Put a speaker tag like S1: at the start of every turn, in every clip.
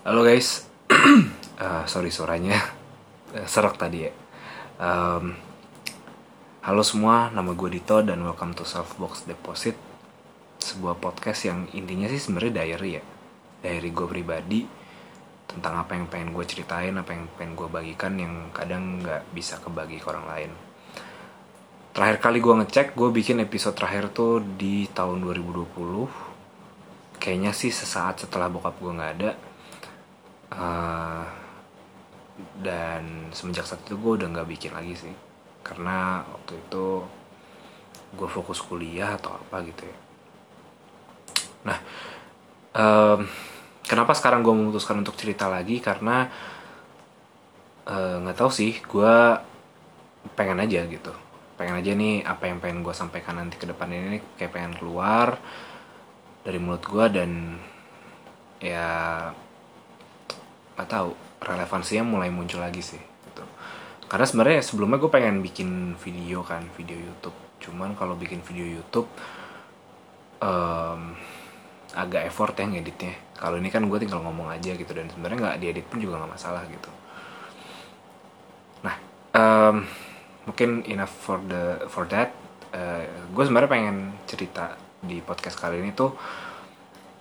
S1: Halo guys, uh, sorry suaranya uh, serak tadi ya. Um, halo semua, nama gue Dito dan welcome to Selfbox Deposit, sebuah podcast yang intinya sih sebenarnya diary ya, diary gue pribadi tentang apa yang pengen gue ceritain, apa yang pengen gue bagikan yang kadang nggak bisa kebagi ke orang lain. Terakhir kali gue ngecek, gue bikin episode terakhir tuh di tahun 2020. Kayaknya sih sesaat setelah bokap gue nggak ada uh, dan semenjak saat itu gue udah nggak bikin lagi sih. Karena waktu itu gue fokus kuliah atau apa gitu ya. Nah um, kenapa sekarang gue memutuskan untuk cerita lagi? Karena nggak uh, tahu sih gue pengen aja gitu. Pengen aja nih apa yang pengen gue sampaikan nanti ke depan ini kayak pengen keluar dari mulut gue dan ya nggak tahu relevansinya mulai muncul lagi sih gitu. Karena sebenarnya sebelumnya gue pengen bikin video kan video YouTube. Cuman kalau bikin video YouTube um, agak effort ya ngeditnya. Kalau ini kan gue tinggal ngomong aja gitu dan sebenarnya nggak diedit pun juga nggak masalah gitu. Nah um, mungkin enough for the for that uh, gue sebenarnya pengen cerita di podcast kali ini tuh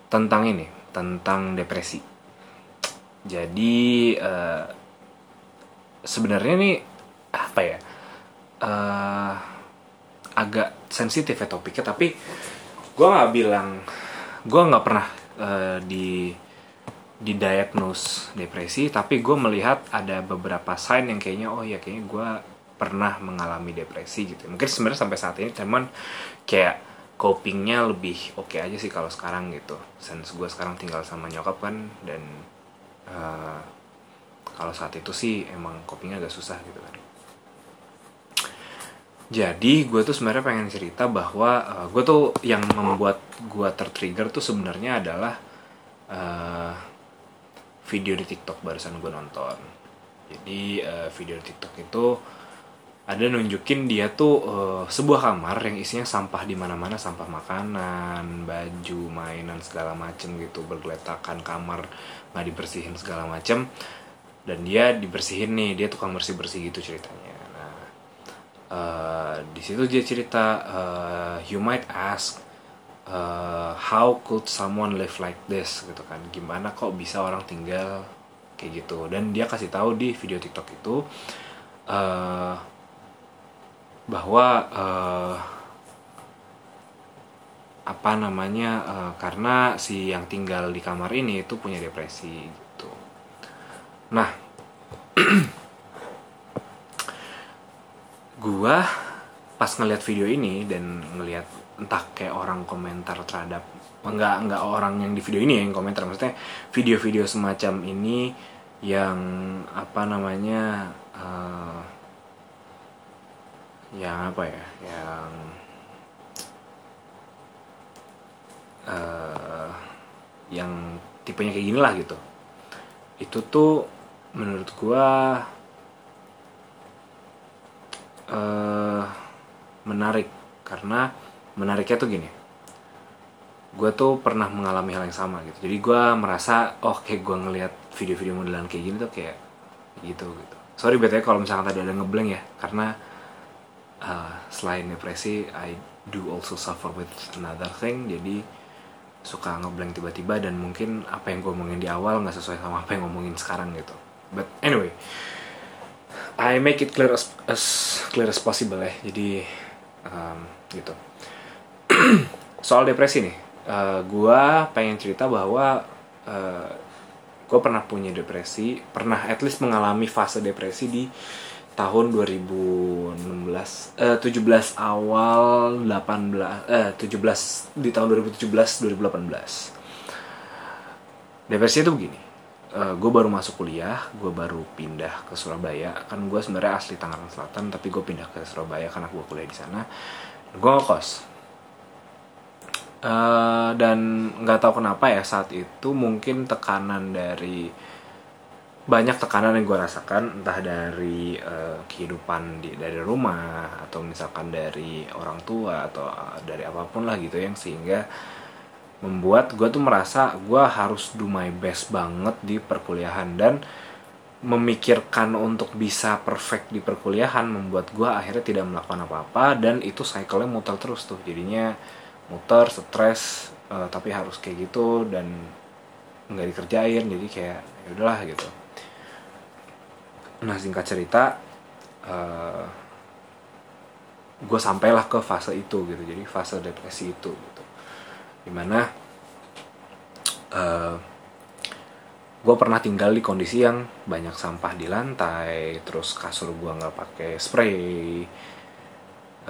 S1: tentang ini tentang depresi jadi uh, sebenarnya nih apa ya uh, agak sensitif ya topiknya tapi gue nggak bilang gue nggak pernah uh, di didiagnose depresi tapi gue melihat ada beberapa sign yang kayaknya oh ya kayaknya gue pernah mengalami depresi gitu. Mungkin sebenarnya sampai saat ini cuman kayak copingnya lebih oke okay aja sih kalau sekarang gitu. Sense gue sekarang tinggal sama nyokap kan dan uh, kalau saat itu sih emang kopinya agak susah gitu kan. Jadi gue tuh sebenarnya pengen cerita bahwa uh, gue tuh yang membuat gue tertrigger tuh sebenarnya adalah uh, video di TikTok barusan gue nonton. Jadi uh, video di TikTok itu ada nunjukin dia tuh uh, sebuah kamar yang isinya sampah di mana-mana sampah makanan, baju, mainan segala macem gitu bergeletakan kamar nggak dibersihin segala macem. Dan dia dibersihin nih dia tukang bersih bersih gitu ceritanya. Nah uh, di situ dia cerita uh, you might ask uh, how could someone live like this gitu kan. Gimana kok bisa orang tinggal kayak gitu. Dan dia kasih tahu di video TikTok itu uh, bahwa uh, apa namanya uh, karena si yang tinggal di kamar ini itu punya depresi gitu. Nah, gua pas ngeliat video ini dan ngeliat entah kayak orang komentar terhadap enggak enggak orang yang di video ini yang komentar maksudnya video-video semacam ini yang apa namanya uh, yang apa ya? Yang uh, yang tipenya kayak gini lah gitu. Itu tuh menurut gua uh, menarik. Karena menariknya tuh gini. Gue tuh pernah mengalami hal yang sama gitu. Jadi gue merasa oh kayak gue ngelihat video-video modelan kayak gini tuh kayak gitu gitu. Sorry betulnya kalau misalkan tadi ada ngeblank ya. Karena uh, selain depresi I do also suffer with another thing. Jadi suka ngeblank tiba-tiba dan mungkin apa yang gue omongin di awal nggak sesuai sama apa yang ngomongin sekarang gitu. But anyway I make it clear as, as clear as possible ya. Jadi um, gitu. Soal depresi nih. Uh, gue pengen cerita bahwa uh, gue pernah punya depresi pernah at least mengalami fase depresi di tahun 2016 eh 17 awal 18 eh 17 di tahun 2017 2018 depresi itu begini uh, gue baru masuk kuliah gue baru pindah ke Surabaya. Kan gue sebenarnya asli Tangerang Selatan tapi gue pindah ke Surabaya karena gue kuliah di sana. Gue ngekos. Uh, dan nggak tahu kenapa ya saat itu mungkin tekanan dari banyak tekanan yang gue rasakan entah dari uh, kehidupan di dari rumah atau misalkan dari orang tua atau uh, dari apa pun lah gitu yang sehingga membuat gue tuh merasa gue harus do my best banget di perkuliahan dan memikirkan untuk bisa perfect di perkuliahan membuat gue akhirnya tidak melakukan apa-apa dan itu cycle-nya muter terus tuh. Jadinya muter stres uh, tapi harus kayak gitu dan nggak dikerjain jadi kayak ya udahlah gitu nah singkat cerita uh, gue sampailah ke fase itu gitu jadi fase depresi itu gitu. Di mana uh, gue pernah tinggal di kondisi yang banyak sampah di lantai terus kasur gue nggak pakai spray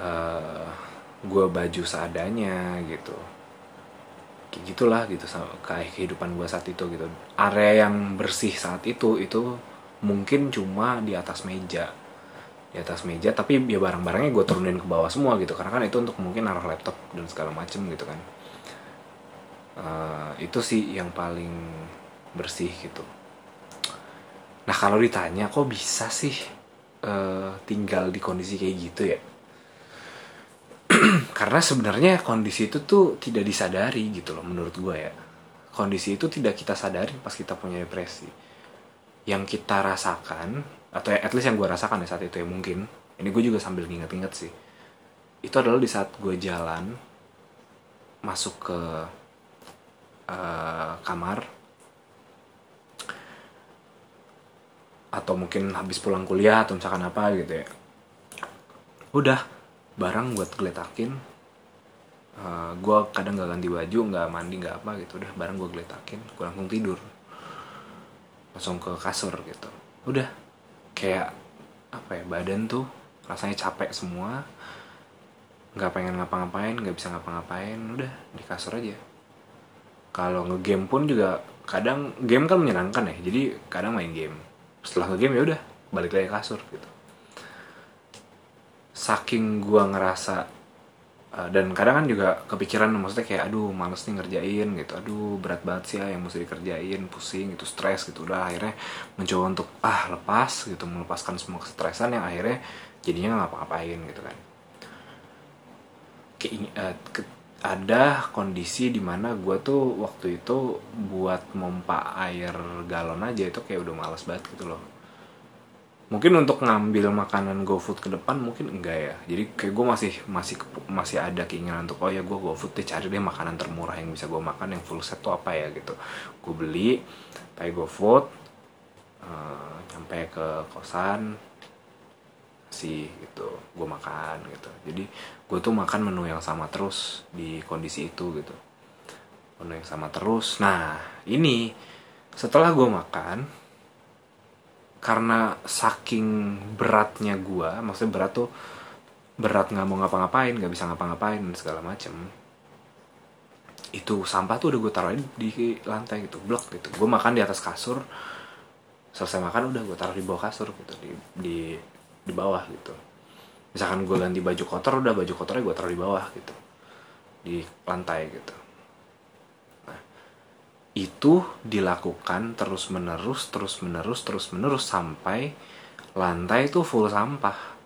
S1: uh, gue baju seadanya gitu. Kayak gitulah gitu kayak kehidupan gue saat itu gitu. Area yang bersih saat itu itu mungkin cuma di atas meja. Di atas meja tapi ya barang-barangnya gue turunin ke bawah semua gitu. Karena kan itu untuk mungkin naruh laptop dan segala macem gitu kan. Uh, itu sih yang paling bersih gitu. Nah kalau ditanya kok bisa sih uh, tinggal di kondisi kayak gitu ya? Karena sebenarnya kondisi itu tuh tidak disadari gitu loh menurut gue ya. Kondisi itu tidak kita sadari pas kita punya depresi yang kita rasakan atau ya, at least yang gue rasakan ya saat itu ya mungkin. Ini gue juga sambil nginget-nginget sih. Itu adalah di saat gue jalan masuk ke uh, kamar. Atau mungkin habis pulang kuliah atau misalkan apa gitu ya. Udah barang buat geletakin. Uh, eh, gue kadang gak ganti baju nggak mandi nggak apa gitu. Udah barang gue geletakin gue langsung tidur langsung ke kasur gitu. Udah kayak apa ya badan tuh rasanya capek semua nggak pengen ngapa-ngapain nggak bisa ngapa-ngapain udah di kasur aja. Kalau ngegame pun juga kadang game kan menyenangkan ya jadi kadang main game. Setelah ngegame ya udah balik lagi ke kasur gitu. Saking gua ngerasa uh, dan kadang kan juga kepikiran maksudnya kayak aduh males nih ngerjain gitu. Aduh berat banget sih ya yang mesti dikerjain pusing gitu stres gitu. Udah akhirnya mencoba untuk ah lepas gitu. Melepaskan semua kesetresan yang akhirnya jadinya ngapa-ngapain gitu kan. Kayak uh, ke, ada kondisi di mana gue tuh waktu itu buat mompa air galon aja itu kayak udah males banget gitu loh mungkin untuk ngambil makanan GoFood ke depan mungkin enggak ya. Jadi kayak gue masih masih masih ada keinginan untuk oh ya gue GoFood deh cari deh makanan termurah yang bisa gue makan yang full set tuh apa ya gitu. Gue beli kayak GoFood uh, nyampe ke kosan sih gitu. Gue makan gitu. Jadi gue tuh makan menu yang sama terus di kondisi itu gitu. Menu yang sama terus. Nah ini setelah gue makan karena saking beratnya gue maksudnya berat tuh berat nggak mau ngapa-ngapain nggak bisa ngapa-ngapain segala macem. Itu sampah tuh udah gue taruh di lantai gitu blok gitu. Gue makan di atas kasur selesai makan udah gue taruh di bawah kasur gitu di di di bawah gitu. Misalkan gue ganti baju kotor udah baju kotornya gue taruh di bawah gitu di lantai gitu itu dilakukan terus menerus terus menerus terus menerus sampai lantai itu full sampah.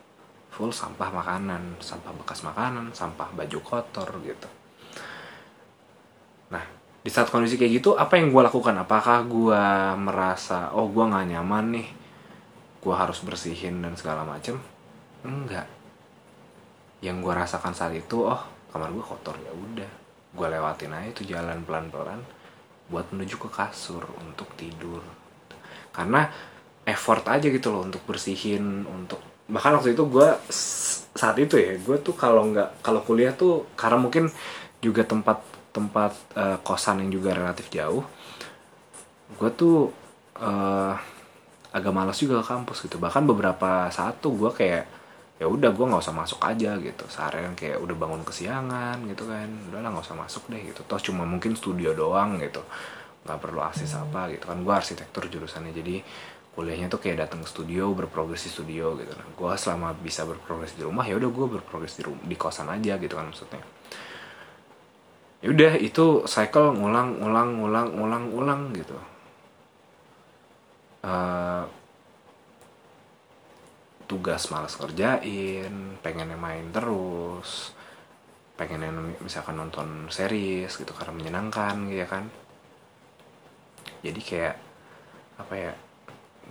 S1: Full sampah makanan sampah bekas makanan sampah baju kotor gitu. Nah di saat kondisi kayak gitu apa yang gue lakukan? Apakah gue merasa oh gue nggak nyaman nih gue harus bersihin dan segala macem? Enggak. Yang gue rasakan saat itu oh kamar gue kotor. Ya udah gue lewatin aja itu jalan pelan pelan buat menuju ke kasur untuk tidur. Karena effort aja gitu loh untuk bersihin untuk bahkan waktu itu gue saat itu ya gue tuh kalau nggak kalau kuliah tuh karena mungkin juga tempat tempat uh, kosan yang juga relatif jauh gue tuh uh, agak malas juga ke kampus gitu. Bahkan beberapa saat tuh gue kayak ya udah gue nggak usah masuk aja gitu. Seharian kayak udah bangun kesiangan gitu kan. Udah lah nggak usah masuk deh gitu. Toh cuma mungkin studio doang gitu. Nggak perlu akses apa gitu kan. Gue arsitektur jurusannya jadi kuliahnya tuh kayak datang ke studio berprogres di studio gitu. Nah gue selama bisa berprogres di rumah ya udah gue berprogres di rumah di kosan aja gitu kan maksudnya. Ya udah itu cycle ngulang ngulang ngulang ngulang ngulang gitu. Uh, tugas malas kerjain pengen main terus pengen misalkan nonton series gitu karena menyenangkan gitu ya kan? Jadi kayak apa ya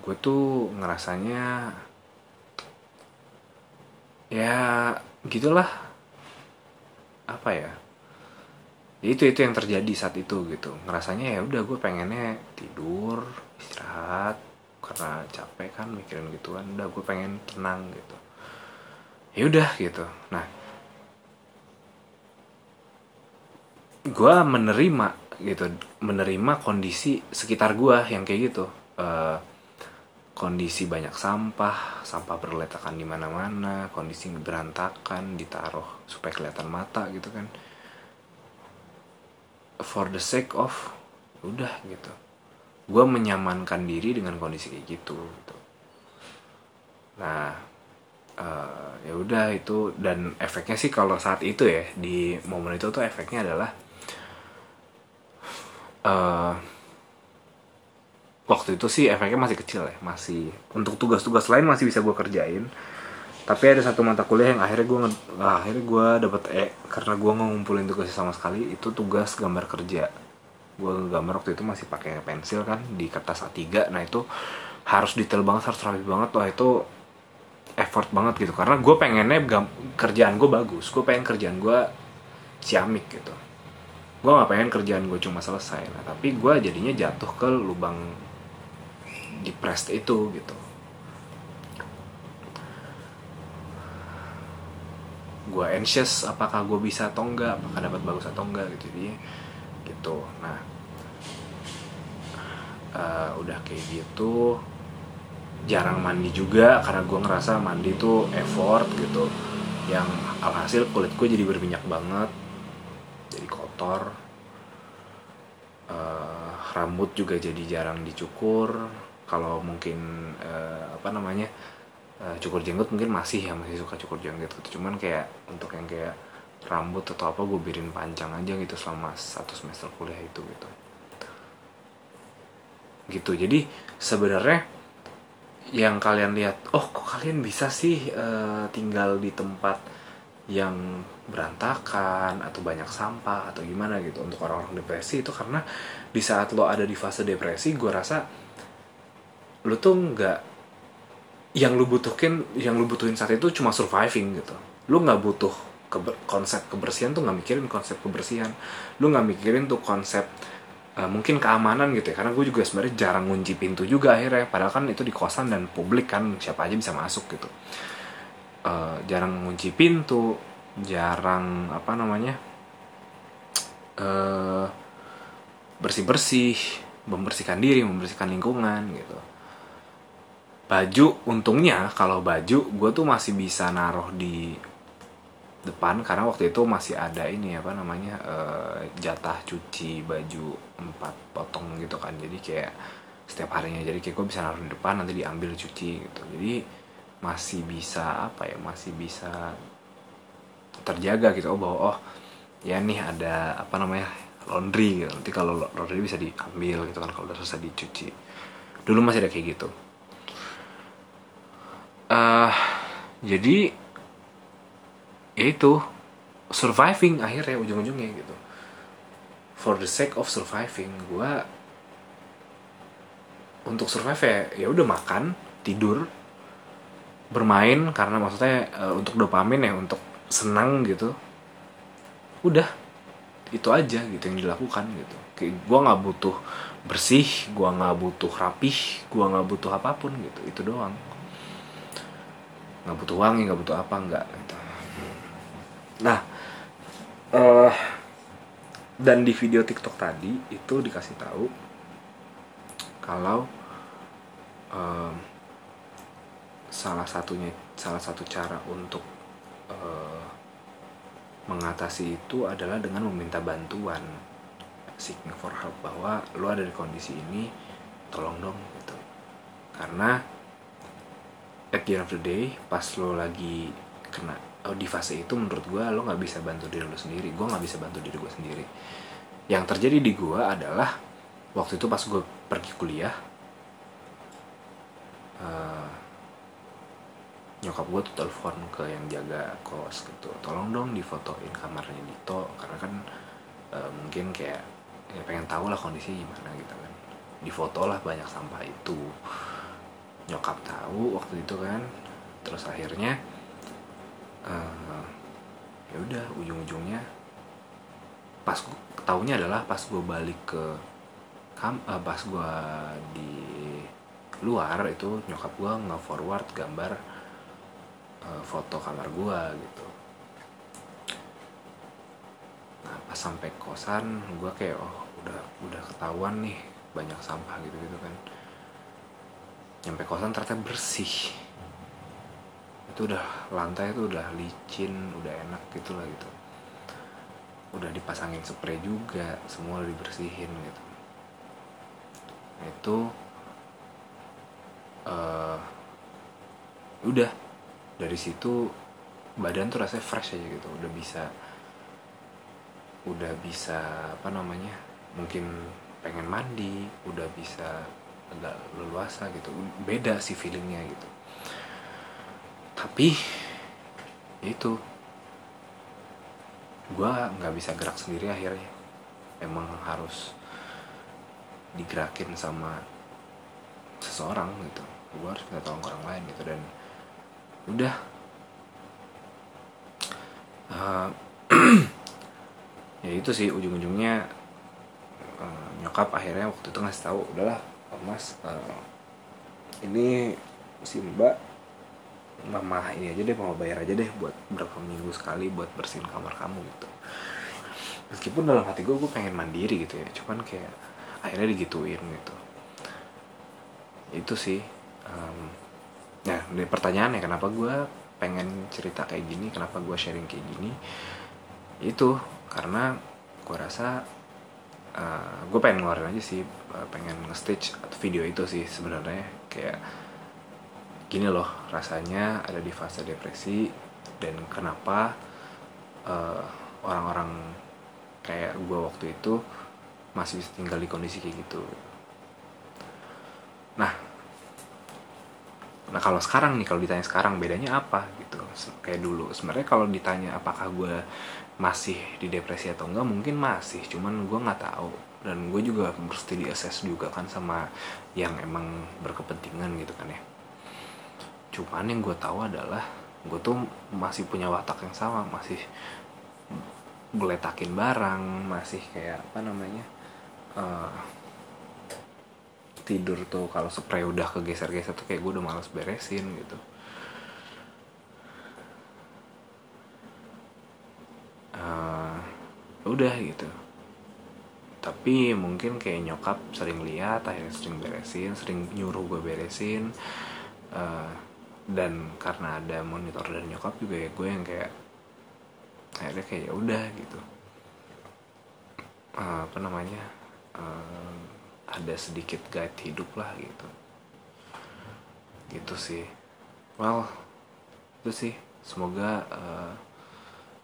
S1: gue tuh ngerasanya ya gitulah apa ya ya itu itu yang terjadi saat itu gitu. Ngerasanya ya udah gue pengennya tidur istirahat karena capek kan mikirin gituan udah gue pengen tenang gitu. Ya udah gitu. Nah gue menerima gitu menerima kondisi sekitar gue yang kayak gitu. Uh, kondisi banyak sampah sampah berletakan di mana-mana kondisi berantakan ditaruh supaya kelihatan mata gitu kan. For the sake of udah gitu gue menyamankan diri dengan kondisi kayak gitu gitu. Nah uh, ya udah itu dan efeknya sih kalau saat itu ya di momen itu tuh efeknya adalah uh, waktu itu sih efeknya masih kecil ya masih untuk tugas-tugas lain masih bisa gue kerjain. Tapi ada satu mata kuliah yang akhirnya gue akhirnya gue dapet E karena gue ngumpulin tugasnya sama sekali itu tugas gambar kerja gue gambar waktu itu masih pakai pensil kan di kertas A3 nah itu harus detail banget harus rapi banget. Wah itu effort banget gitu. Karena gue pengennya kerjaan gue bagus. Gue pengen kerjaan gue ciamik gitu. Gue nggak pengen kerjaan gue cuma selesai. Nah tapi gue jadinya jatuh ke lubang depressed itu gitu. Gue anxious apakah gue bisa atau enggak apakah dapat bagus atau enggak gitu. Jadi gitu. Nah uh, udah kayak gitu jarang mandi juga karena gue ngerasa mandi tuh effort gitu. Yang alhasil kulit gue jadi berminyak banget jadi kotor. Uh, rambut juga jadi jarang dicukur. Kalau mungkin uh, apa namanya uh, cukur jenggot mungkin masih ya masih suka cukur jenggot gitu. Cuman kayak untuk yang kayak rambut atau apa gue birin panjang aja gitu selama satu semester kuliah itu gitu. Gitu. Jadi sebenarnya yang kalian lihat oh kok kalian bisa sih uh, tinggal di tempat yang berantakan atau banyak sampah atau gimana gitu untuk orang-orang depresi itu? Karena di saat lo ada di fase depresi gue rasa lo tuh nggak yang lo butuhin yang lo butuhin saat itu cuma surviving gitu. Lo nggak butuh keber, konsep kebersihan tuh nggak mikirin konsep kebersihan. Lo nggak mikirin tuh konsep uh, mungkin keamanan gitu ya. Karena gue juga sebenarnya jarang ngunci pintu juga akhirnya. Padahal kan itu di kosan dan publik kan siapa aja bisa masuk gitu. Uh, jarang ngunci pintu jarang apa namanya uh, bersih bersih membersihkan diri membersihkan lingkungan gitu. Baju untungnya kalau baju gue tuh masih bisa naruh di depan karena waktu itu masih ada ini apa namanya uh, jatah cuci baju empat potong gitu kan. Jadi kayak setiap harinya jadi kayak gue bisa naruh di depan nanti diambil cuci gitu. Jadi masih bisa apa ya masih bisa terjaga gitu. Oh bahwa oh ya nih ada apa namanya laundry gitu. Nanti kalau laundry bisa diambil gitu kan kalau udah selesai dicuci. Dulu masih ada kayak gitu. Uh, jadi ya itu surviving akhirnya ujung-ujungnya gitu. For the sake of surviving gue untuk survive ya ya udah makan tidur bermain karena maksudnya uh, untuk dopamin ya untuk senang gitu. Udah itu aja gitu yang dilakukan gitu. Kayak gue nggak butuh bersih gue nggak butuh rapih gue nggak butuh apa pun gitu itu doang. Nggak butuh wangi nggak butuh apa nggak gitu nah uh, dan di video TikTok tadi itu dikasih tahu kalau um, salah satunya salah satu cara untuk uh, mengatasi itu adalah dengan meminta bantuan. Seeking for help bahwa lo ada di kondisi ini tolong dong gitu. Karena at the end of the day pas lo lagi kena di fase itu menurut gue lo nggak bisa bantu diri lo sendiri. Gue nggak bisa bantu diri gue sendiri. Yang terjadi di gue adalah waktu itu pas gue pergi kuliah uh, nyokap gue tuh telepon ke yang jaga kos gitu. Tolong dong difotoin kamarnya Dito karena kan uh, mungkin kayak ya pengen tahu lah kondisi gimana gitu kan. Difoto lah banyak sampah itu. Nyokap tahu waktu itu kan. Terus akhirnya uh, ya udah ujung-ujungnya pas tahunya adalah pas gue balik ke kam uh, pas gue di luar itu nyokap gue nge forward gambar uh, foto kamar gue gitu. Nah pas sampai kosan gue kayak oh udah udah ketahuan nih banyak sampah gitu gitu kan. Nyampe kosan ternyata bersih itu udah lantai itu udah licin udah enak gitu lah gitu. Udah dipasangin spray juga semua udah dibersihin gitu. Itu uh, udah. Dari situ badan tuh rasanya fresh aja gitu. Udah bisa udah bisa apa namanya mungkin pengen mandi udah bisa agak leluasa gitu. Beda sih feelingnya gitu tapi itu. Gue nggak bisa gerak sendiri akhirnya. Emang harus digerakin sama seseorang gitu. Gue harus minta tolong orang lain gitu. Dan udah. Uh, ya itu sih ujung-ujungnya uh, nyokap akhirnya waktu itu ngasih tahu udahlah mas uh, ini si mbak mama ini aja deh mau bayar aja deh buat berapa minggu sekali buat bersihin kamar kamu gitu. Meskipun dalam hati gue gue pengen mandiri gitu ya cuman kayak akhirnya digituin gitu. Itu sih um, nah dari pertanyaannya kenapa gue pengen cerita kayak gini kenapa gue sharing kayak gini? Itu karena gue rasa uh, eh, gue pengen ngeluarin aja sih uh, pengen nge-stitch video itu sih sebenarnya kayak gini loh rasanya ada di fase depresi dan kenapa uh, orang-orang kayak gue waktu itu masih bisa tinggal di kondisi kayak gitu. Nah nah kalau sekarang nih kalau ditanya sekarang bedanya apa gitu kayak dulu. Sebenarnya kalau ditanya apakah gue masih di depresi atau enggak mungkin masih. Cuman gue nggak tahu. Dan gue juga mesti di assess juga kan sama yang emang berkepentingan gitu kan ya cuman yang gue tahu adalah gue tuh masih punya watak yang sama masih geletakin barang masih kayak apa namanya uh, tidur tuh kalau spray udah kegeser-geser tuh kayak gue udah males beresin gitu. Uh, udah gitu. Tapi mungkin kayak nyokap sering lihat akhirnya sering beresin sering nyuruh gue beresin. Uh, dan karena ada monitor dari nyokap juga ya gue yang kayak akhirnya kayak ya udah gitu. Uh, apa namanya uh, ada sedikit guide hidup lah gitu. Gitu sih. Well itu sih. Semoga uh,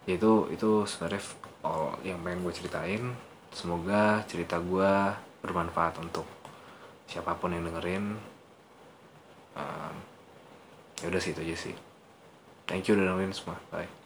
S1: ya itu itu sebenarnya all yang pengen gue ceritain. Semoga cerita gue bermanfaat untuk siapa pun yang dengerin. Uh, ya udah sih itu aja sih. Thank you udah dengerin semua. Bye